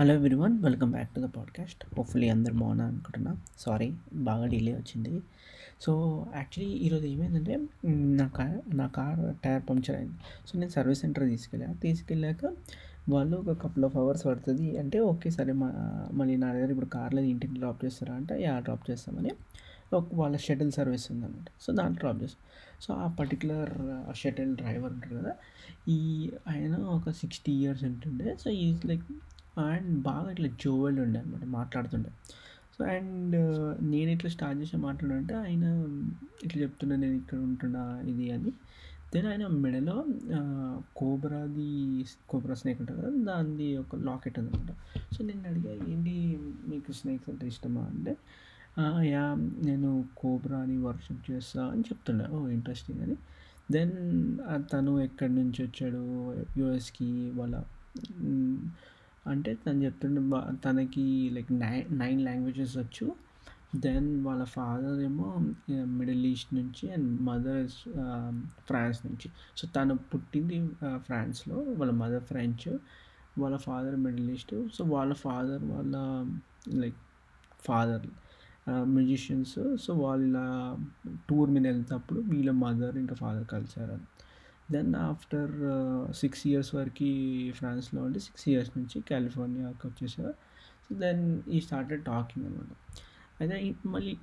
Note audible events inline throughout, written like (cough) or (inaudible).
Hello everyone welcome back to the podcast. Hopefully అందరు బాగున్నా అనుకుంటున్నా. సారీ బాగా డిలే వచ్చింది. సో యాక్చువల్లీ ఈరోజు ఏమైందంటే నా కార్ నా కార్ టైర్ పంక్చర్ అయింది. సో నేను సర్వీస్ సెంటర్ తీసుకెళ్ళా. తీసుకెళ్ళాక వాళ్ళు ఒక కపుల్ ఆఫ్ అవర్స్ పడుతుంది. అంటే ఓకే సరే మా మళ్ళీ నా దగ్గర ఇప్పుడు కార్లో ఇంటికి డ్రాప్ చేస్తారా అంటే యా డ్రాప్ చేస్తామని ఒక వాళ్ళ షటిల్ సర్వీస్ ఉందన్నమాట. సో దాంట్లో డ్రాప్ చేస్తాం. సో ఆ పర్టికులర్ షటిల్ డ్రైవర్ ఉంటారు కదా ఈ ఆయన ఒక సిక్స్టీ ఇయర్స్ ఉంటుండే. సో ఈజ్ లైక్ అండ్ బాగా ఇట్లా జోవెల్ ఉండే అనమాట మాట్లాడుతుండే. సో అండ్ నేను ఇట్లా స్టార్ట్ చేసి మాట్లాడంటే ఆయన ఇట్లా చెప్తున్నా నేను ఇక్కడ ఉంటున్నా ఇది అని. దెన్ ఆయన మెడలో కోబ్రాది కోబ్రా స్నేక్ ఉంటుంది కదా దానిది ఒక లాకెట్ అనమాట సో నేను అడిగా ఏంటి మీకు స్నేక్స్ అంటే ఇష్టమా? అంటే యా నేను కోబ్రాని వర్షిప్ చేస్తా అని చెప్తుండే. ఓ ఇంట్రెస్టింగ్ అని. దెన్ తను ఎక్కడి నుంచి వచ్చాడు? యుఎస్కి వాళ్ళ అంటే తను చెప్తుండే తనకి లైక్ నైన్ నైన్ లాంగ్వేజెస్ వచ్చు. దెన్ వాళ్ళ ఫాదర్ ఏమో మిడిల్ ఈస్ట్ నుంచి అండ్ మదర్ ఫ్రాన్స్ నుంచి. సో తను పుట్టింది ఫ్రాన్స్లో వాళ్ళ మదర్ ఫ్రెంచ్ వాళ్ళ ఫాదర్ మిడిల్ ఈస్ట్ సో వాళ్ళ ఫాదర్ వాళ్ళ లైక్ ఫాదర్ మ్యూజిషియన్స్ సో వాళ్ళ టూర్ మీద వెళ్తేప్పుడు వీళ్ళ మదర్ ఇంకా ఫాదర్ కలిసారు దెన్ ఆఫ్టర్ సిక్స్ ఇయర్స్ వరకు ఫ్రాన్స్లో ఉండి సిక్స్ ఇయర్స్ నుంచి కాలిఫోర్నియాకి వచ్చేసారు so then he started talking అనమాట. అయితే మళ్ళీ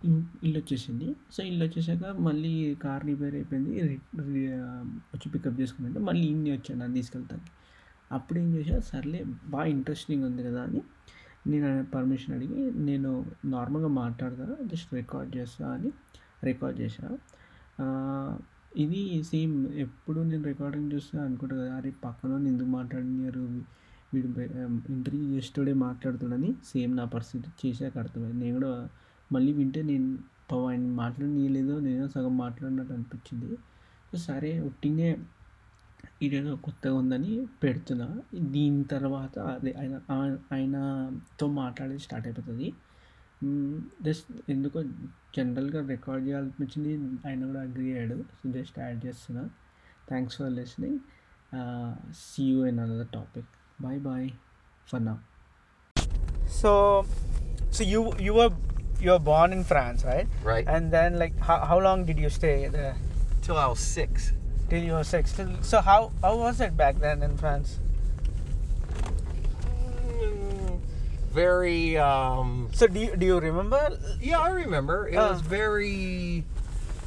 ఇల్లు వచ్చేసింది. సో ఇల్లు వచ్చేసాక మళ్ళీ కార్ రిపేర్ అయిపోయింది. రి- రి- వచ్చి పికప్ చేసుకుంటే మళ్ళీ ఇన్ని వచ్చాను నన్ను తీసుకెళ్తాను అప్పుడు ఏం చేసా సర్లే బాగా ఇంట్రెస్టింగ్ ఉంది కదా అని నేను పర్మిషన్ అడిగి నేను నార్మల్గా మాట్లాడతాను? జస్ట్ రికార్డ్ చేస్తా అని రికార్డ్ చేశాను ఇది సేమ్ ఎప్పుడు నేను రికార్డింగ్ చూస్తే అనుకుంటా కదా అరే పక్కన ఎందుకు మాట్లాడినారు? వీడు ఇంటర్వ్యూ చేసేటోడే మాట్లాడుతాడని సేమ్ నా పరిస్థితి చేసాక అర్థమైంది. నేను కూడా మళ్ళీ వింటే నేను పాపం ఆయన మాట్లాడనీయలేదో నేను సగం మాట్లాడినట్టు అనిపించింది. సో సరే ఉట్టినే ఇదేదో కొత్తగా ఉందని పెడుతున్నా. దీని తర్వాత అదే ఆయన ఆయనతో మాట్లాడేది స్టార్ట్ అయిపోతుంది. జస్ట్ ఎందుకో జనరల్గా రికార్డ్ చేయాలనిపించింది ఆయన కూడా అగ్రి అయ్యాడు సో జస్ట్ యాడ్ చేస్తున్నా thanks for listening see you in another topic bye bye for నా So, so you you were you were born in France, right? Right. And then like how, how long did you stay there? Till I was six. Till you were six. Till, so how how was it back then in France? Very, um, So do you, do you remember? yeah, I remember. It Uh. was very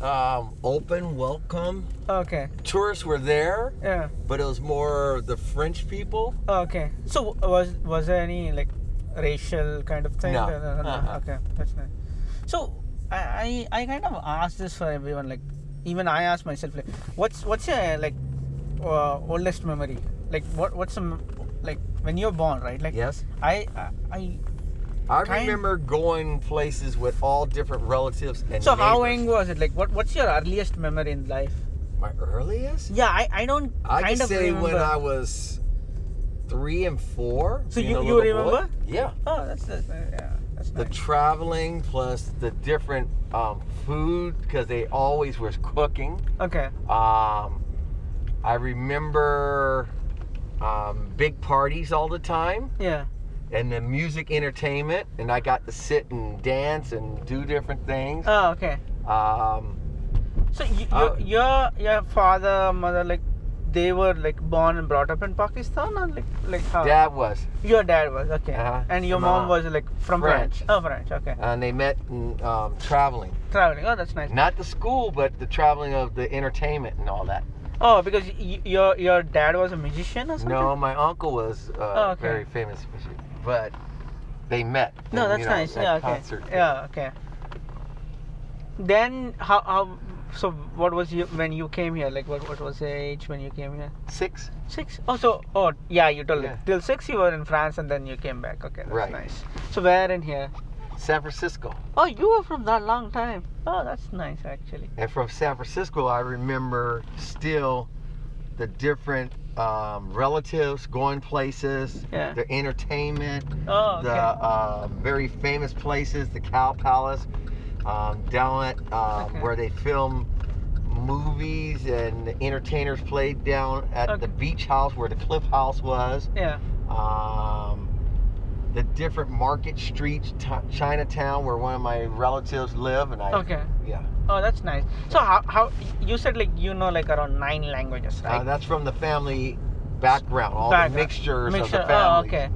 um, open, welcome. Okay. Tourists were there, Yeah. but it was more the French people. Okay. So was was there any like racial kind of thing? No. Uh, Uh-uh. Okay, that's nice. So I, I I kind of asked this for everyone. Like even I asked myself like, what's what's your like uh, oldest memory? Like what what's some like when you're born, right? Like Yes. I I. I I remember going places with all different relatives and so how young was it? Like what what's your earliest memory in life? My earliest? Yeah, I, I don't I kind can of say remember. when I was three and four. So you- you little boy. remember? Yeah. oh, that's that's uh, yeah, that's the nice. traveling plus the different um, food because they always was cooking. okay. Um, I remember um, big parties all the time Yeah. and the music entertainment, and I got to sit and dance and do different things. Oh, okay. Um, So you, Uh, your your father, mother, like they were like born and brought up in Pakistan, or like like how? Dad was, Your dad was okay, Uh-huh. and your mom uh, was like from French. France. Oh, French. Okay. and they met in, um, traveling. Traveling. Oh, that's nice. Not the school, but the traveling of the entertainment and all that. Oh, because y- your your dad was a musician or something. No, my uncle was uh, Oh, okay. very famous, musician. but they met. No, and, that's you know, nice. Yeah. Okay. concert. Yeah. Okay. Then how how so what was you when you came here? Like what what was your age when you came here? Six. Six. Oh, so oh yeah, you told Yeah. Till six you were in France and then you came back. Okay, that's Right. nice. So where in here? San Francisco. Oh, you were from that long time. Oh, that's nice actually. And from San Francisco, I remember still the different um, relatives going places, Yeah. the entertainment, Oh, okay. the uh, very famous places, the Cow Palace, um, down at um, Okay. where they film movies and the entertainers played down at Okay. the beach house where the Cliff House was. yeah. Um, the different market streets, Chinatown, where one of my relatives live, and I. Okay. Yeah. Oh, that's nice. So how how you said like you know like around nine languages, right? Uh, that's from the family background, all Background. the mixtures Mixture. of the Oh, family. okay.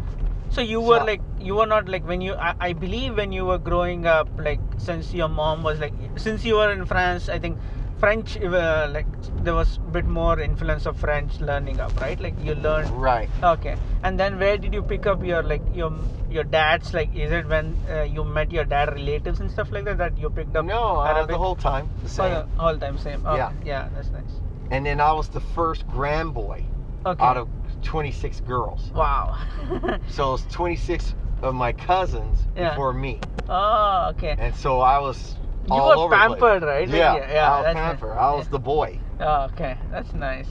So you were So- like you were not like when you I, I believe when you were growing up like since your mom was like since you were in France I think French uh, like there was a bit more influence of French learning up right like you learned Right. okay and then where did you pick up your like your your dad's like is it when uh, you met your dad relatives and stuff like that that you picked up No, uh, the whole time the Oh, same. the whole time same okay. Yeah. yeah that's nice And then I was the first grand boy okay out of 26 girls. wow (laughs) So it's 26 of my cousins Yeah. before me. oh okay And so I was You were over the place. pampered, right? Yeah, yeah, yeah, I was that's nice. pampered. I was the boy. Oh, okay, that's nice.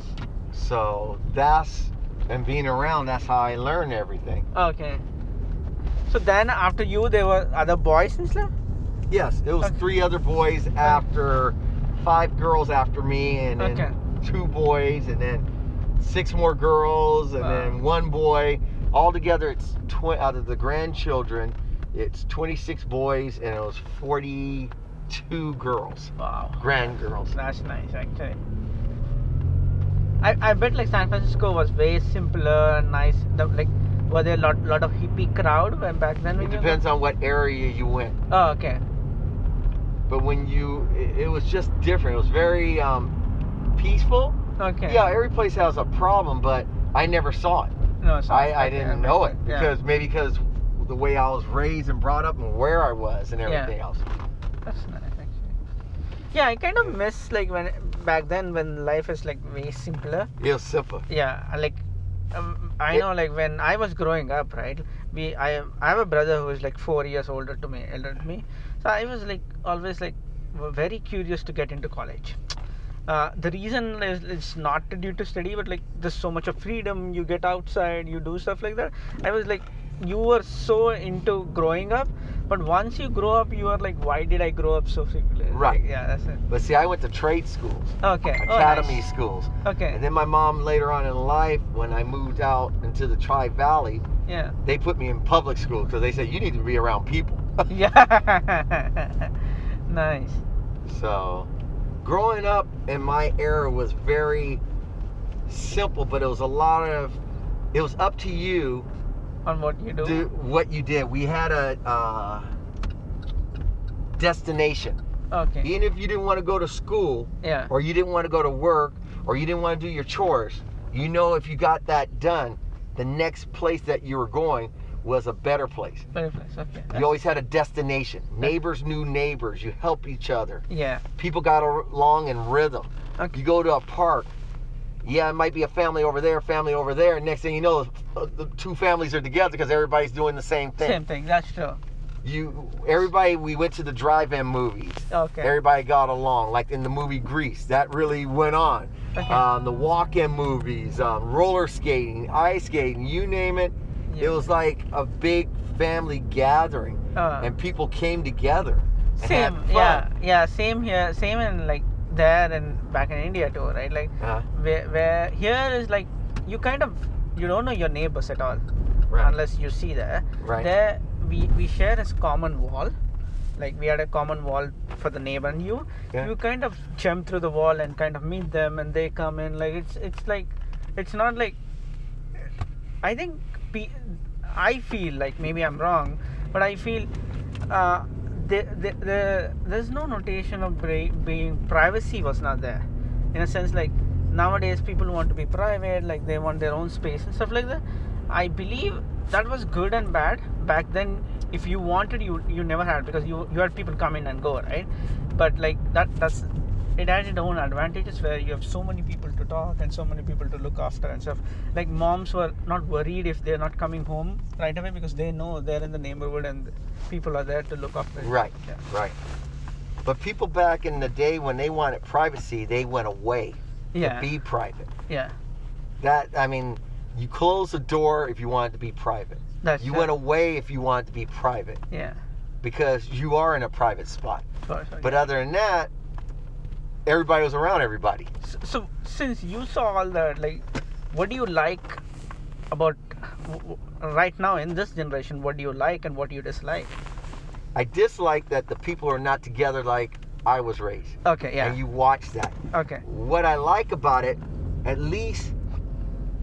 So that's and being around. That's how I learned everything. Okay. So then after you, there were other boys and stuff. Yes, it was Okay. three other boys after five girls after me, and then Okay. two boys, and then six more girls, and Wow. then one boy. Altogether, it's tw- out of the grandchildren, it's 26 boys, and it was 42 girls, Wow. grand girls. That's nice, actually. I, I bet like San Francisco was way simpler and nice. The, like, were there a lot lot of hippie crowd when back then? It depends on what area you went. Oh, okay. But when you, it, it was just different. It was very um, peaceful. Okay. Yeah, every place has a problem, but I never saw it. No, sorry. I, I didn't know it sense. Yeah. because maybe because the way I was raised and brought up and where I was and Yeah. everything else. That's nice, actually. Yeah, I kind of miss like when back then when life is like way simpler. Was simple. yeah like um, i know like when i was growing up right we i i have a brother who is like four years older to me elder to me so i was like always like very curious to get into college uh, the reason is it's not due to study but like there's so much of freedom you get outside you do stuff like that i was like you were so into growing up but once you grow up you are like why did i grow up so quickly Right. Like, yeah that's it But see, I went to trade schools, okay Oh, academy nice. schools. okay And then my mom later on in life, when I moved out into the Tri Valley, yeah they put me in public school because they said you need to be around people. (laughs) yeah (laughs) nice So, growing up in my era was very simple, but it was a lot of, it was up to you on what you do. do what you did. We had a uh, destination. Okay. Even if you didn't want to go to school, Yeah. or you didn't want to go to work, or you didn't want to do your chores, you know if you got that done, the next place that you were going was a better place. Better place, Okay. You always had a destination. Neighbors knew neighbors. You help each other. Yeah. People got along in rhythm. Okay. You go to a park. Yeah, it might be a family over there, family over there. Next thing you know, the two families are together because everybody's doing the same thing. Same thing. That's true. You, everybody. We went to the drive-in movies. Okay. Everybody got along, like in the movie Grease. That really went on. Okay. Um, the walk-in movies, um, roller skating, ice skating, you name it. Yeah. It was like a big family gathering, Uh, and people came together same. Yeah. Yeah. Same here. Same in like there and back in India too, right? Like Uh, where, where here is like you kind of you don't know your neighbors at all right. unless you see there. Right. There we we share this common wall. Like we had a common wall for the neighbor and you Yeah. you kind of jump through the wall and kind of meet them and they come in like it's it's like it's not like I think I feel like maybe I'm wrong, but I feel uh, the, the, the, there's no notation of being privacy was not there. In a sense, like nowadays people want to be private, like they want their own space and stuff like that. I believe that was good and bad back then. If you wanted, you you never had because you you had people come in and go, right? But like that that's it had its own advantages where you have so many people to talk and so many people to look after and stuff. Like moms were not worried if they're not coming home right away because they know they're in the neighborhood and people are there to look after. it. Right. Yeah. Right. But people back in the day when they wanted privacy, they went away Yeah. to be private. yeah. That I mean, you close the door if you wanted to be private. That's You right. went away if you wanted to be private Yeah. because you are in a private spot. Sorry, sorry. But other than that, everybody was around everybody. so, so since you saw all that, like, what do you like about right now in this generation what do you like and what do you dislike I dislike that the people are not together like I was raised. okay yeah And you watch that. okay What I like about it, at least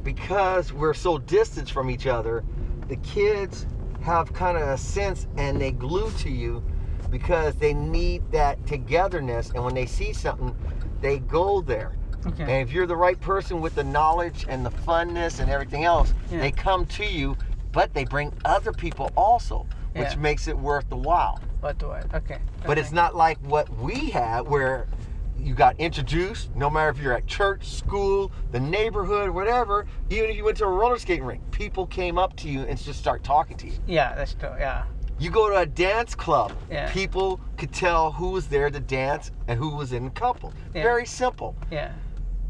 because we're so distant from each other, the kids have kind of a sense and they glue to you because they need that togetherness. And when they see something, they go there. okay And if you're the right person with the knowledge and the funness and everything else, Yeah. they come to you, but they bring other people also, which Yeah. makes it worth the while. what do I okay But it's not like what we had where you got introduced, no matter if you're at church, school, the neighborhood, whatever, even if you went to a roller skating rink, people came up to you and just start talking to you. yeah that's true yeah You go to a dance club, Yeah. people could tell who was there to dance and who was in a couple. Yeah. Very simple. yeah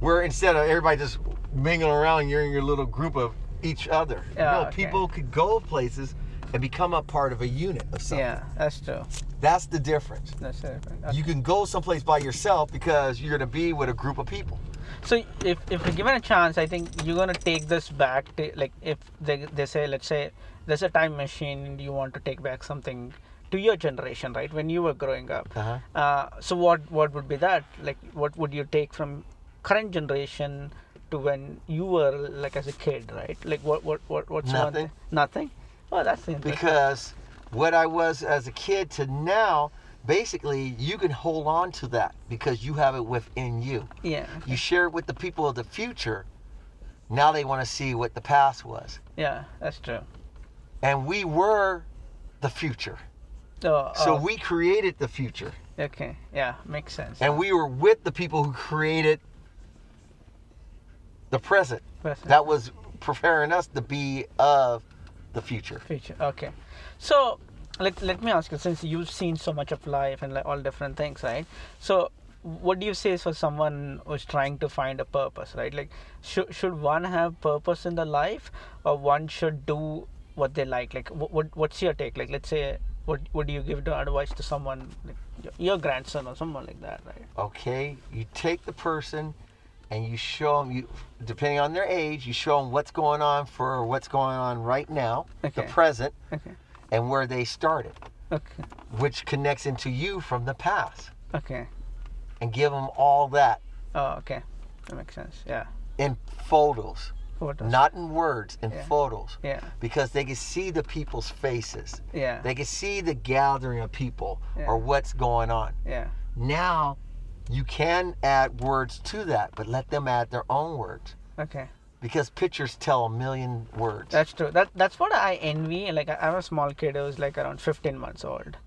Where instead of everybody just mingling around, you're in your little group of each other. Yeah, no, okay. people could go places and become a part of a unit of something. yeah that's true That's the difference. that's it You can go someplace by yourself because you're going to be with a group of people. So if if you're given a chance, I think you're gonna take this back. To, like if they they say, let's say there's a time machine and you want to take back something to your generation, right? When you were growing up. Uh-huh. Uh, so what what would be that? Like what would you take from current generation to when you were like as a kid, right? Like what what what what's Nothing. thing? Nothing. Oh, that's interesting. Because what I was as a kid to now, basically, you can hold on to that because you have it within you. yeah, You share it with the people of the future. Now they want to see what the past was. yeah, that's true. And we were the future. So, So oh, we created the future. okay, yeah, makes sense. And we were with the people who created the present. Present. That was preparing us to be of the future. future okay so let, let me ask you since you've seen so much of life and like all different things right so what do you say for someone who's trying to find a purpose right like should, should one have purpose in the life or one should do what they like like what, what what's your take? Like let's say what would you give the advice to someone like your, your grandson or someone like that right? Okay you take the person and you show them you depending on their age you show them what's going on for what's going on right now the present okay. and where they started. Okay. Which connects into you from the past. Okay. And give them all that. Oh okay. That makes sense yeah. In photos else? not in words in Yeah. photos yeah because they can see the people's faces yeah they can see the gathering of people Yeah. or what's going on yeah now you can add words to that but let them add their own words okay because pictures tell a million words That's true. That that's what I envy. Like I- I'm a small kid. I was like around 15 months old.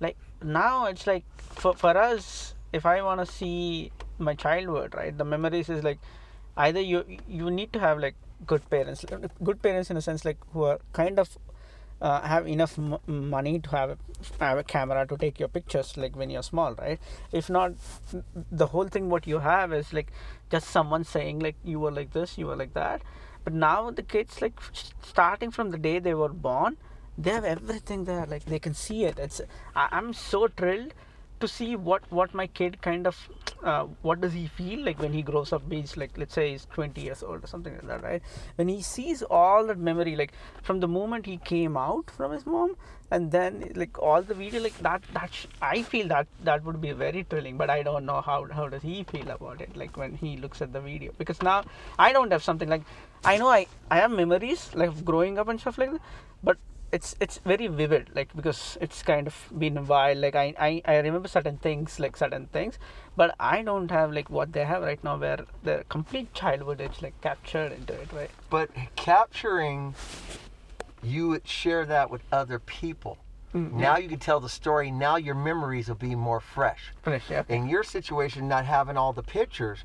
Like now it's like for for us, if I want to see my childhood, right, the memories is like either you you need to have like good parents, good parents in a sense like who are kind of uh, have enough m- money to have a, have a camera to take your pictures like when you're small right? If not the whole thing what you have is like just someone saying like you were like this you were like that. But now the kids like starting from the day they were born they have everything there. Like they can see it. It's I, i'm so thrilled to see what what my kid kind of uh, what does he feel like when he grows up he's like let's say he's 20 years old or something like that right? When he sees all that memory like from the moment he came out from his mom and then like all the video like that that sh- i feel that that would be very thrilling but i don't know how how does he feel about it like when he looks at the video? Because now i don't have something like i know i i have memories like growing up and stuff like that but it's it's very vivid like because it's kind of been a while like I, I i remember certain things like certain things but i don't have like what they have right now where their complete childhood is like captured into it right? But capturing you would share that with other people. Mm, now you can tell the story. Now your memories will be more fresh. Finish, yeah. in your situation not having all the pictures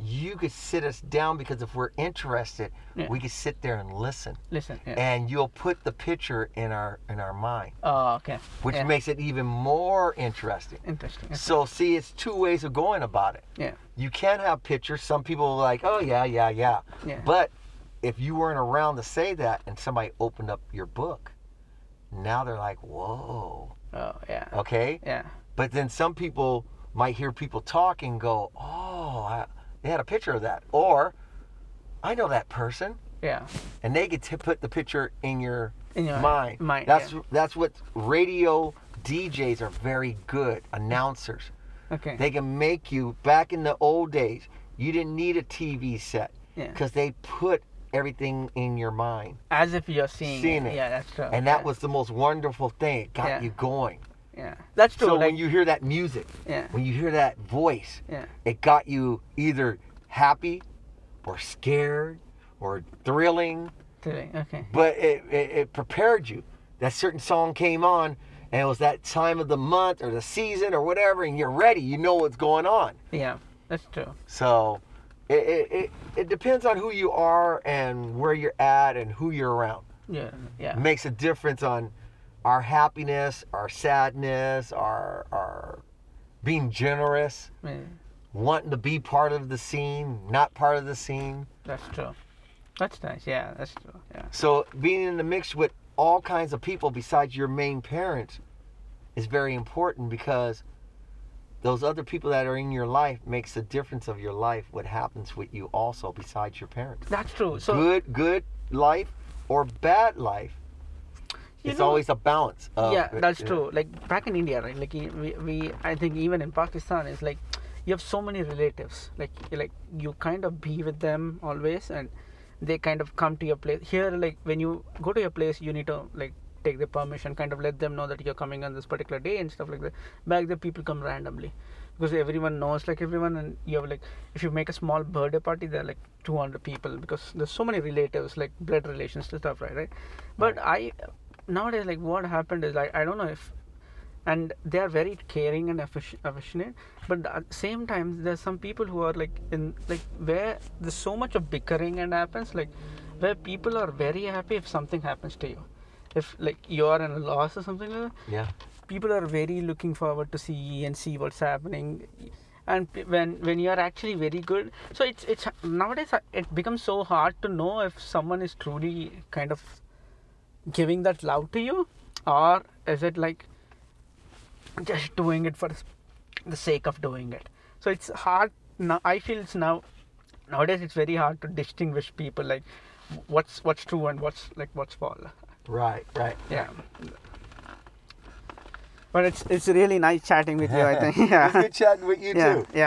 you could sit us down because if we're interested Yeah. we could sit there and listen. Listen yeah. And you'll put the picture in our in our mind. Oh okay. Which yeah. makes it even more interesting. Interesting so see it's two ways of going about it. Yeah. You can have pictures. Some people are like oh yeah yeah yeah. Yeah. But if you weren't around to say that and somebody opened up your book now they're like whoa. Oh yeah. Okay? Yeah. But then some people might hear people talk and go oh I, they had a picture of that or i know that person Yeah. and they get to put the picture in your In your mind. mind, That's yeah. that's what radio DJs are very good announcers. Okay. They can make you back in the old days. You didn't need a TV set Yeah. because they put everything in your mind, As if you're seeing, Seeing it. it. Yeah, that's true. and that yeah. was the most wonderful thing. It got Yeah. you going. Yeah. That's true. So like, when you hear that music, yeah. when you hear that voice, Yeah. it got you either happy or scared or thrilling, Today. Okay. but it, it, it prepared you. That certain song came on, and it was that time of the month or the season or whatever, and you're ready. You know what's going on. Yeah. That's true. So it, it, it, it depends on who you are and where you're at and who you're around. Yeah. Yeah. It makes a difference on our happiness, our sadness, our, our being generous, yeah. wanting to be part of the scene, not part of the scene. That's true. That's nice. Yeah. That's true. Yeah. So being in the mix with all kinds of people besides your main parents is very important because those other people that are in your life makes the difference of your life what happens with you also besides your parents That's true. So good good life or bad life it's know- always a balance yeah, that's you know. true. Like back in India, right? Like we, we, I think even in Pakistan, it's like you have so many relatives. Like you like you kind of be with them always, and they kind of come to your place. Here, like when you go to your place, you need to like take the permission, kind of let them know that you're coming on this particular day and stuff like that. Back there, people come randomly because everyone knows like everyone, and you have like if you make a small birthday party, there are like 200 people because there's so many relatives, like blood relations and stuff, right? Right. But I nowadays like what happened is like I don't know if and they are very caring and affectionate but at the same time there's some people who are like in like where there's so much of bickering and happens like where people are very happy if something happens to you. If like you are in a loss or something like that yeah. people are very looking forward to see and see what's happening. And when when you are actually very good so it's it's nowadays it becomes so hard to know if someone is truly kind of giving that love to you? Or is it like just doing it for the sake of doing it? So it's hard now i feel it's now nowadays it's very hard to distinguish people like what's what's true and what's like what's false. Right right. Yeah. But it's it's really nice chatting with you i (laughs) think. (laughs) Yeah. It's good chatting with you yeah too. yeah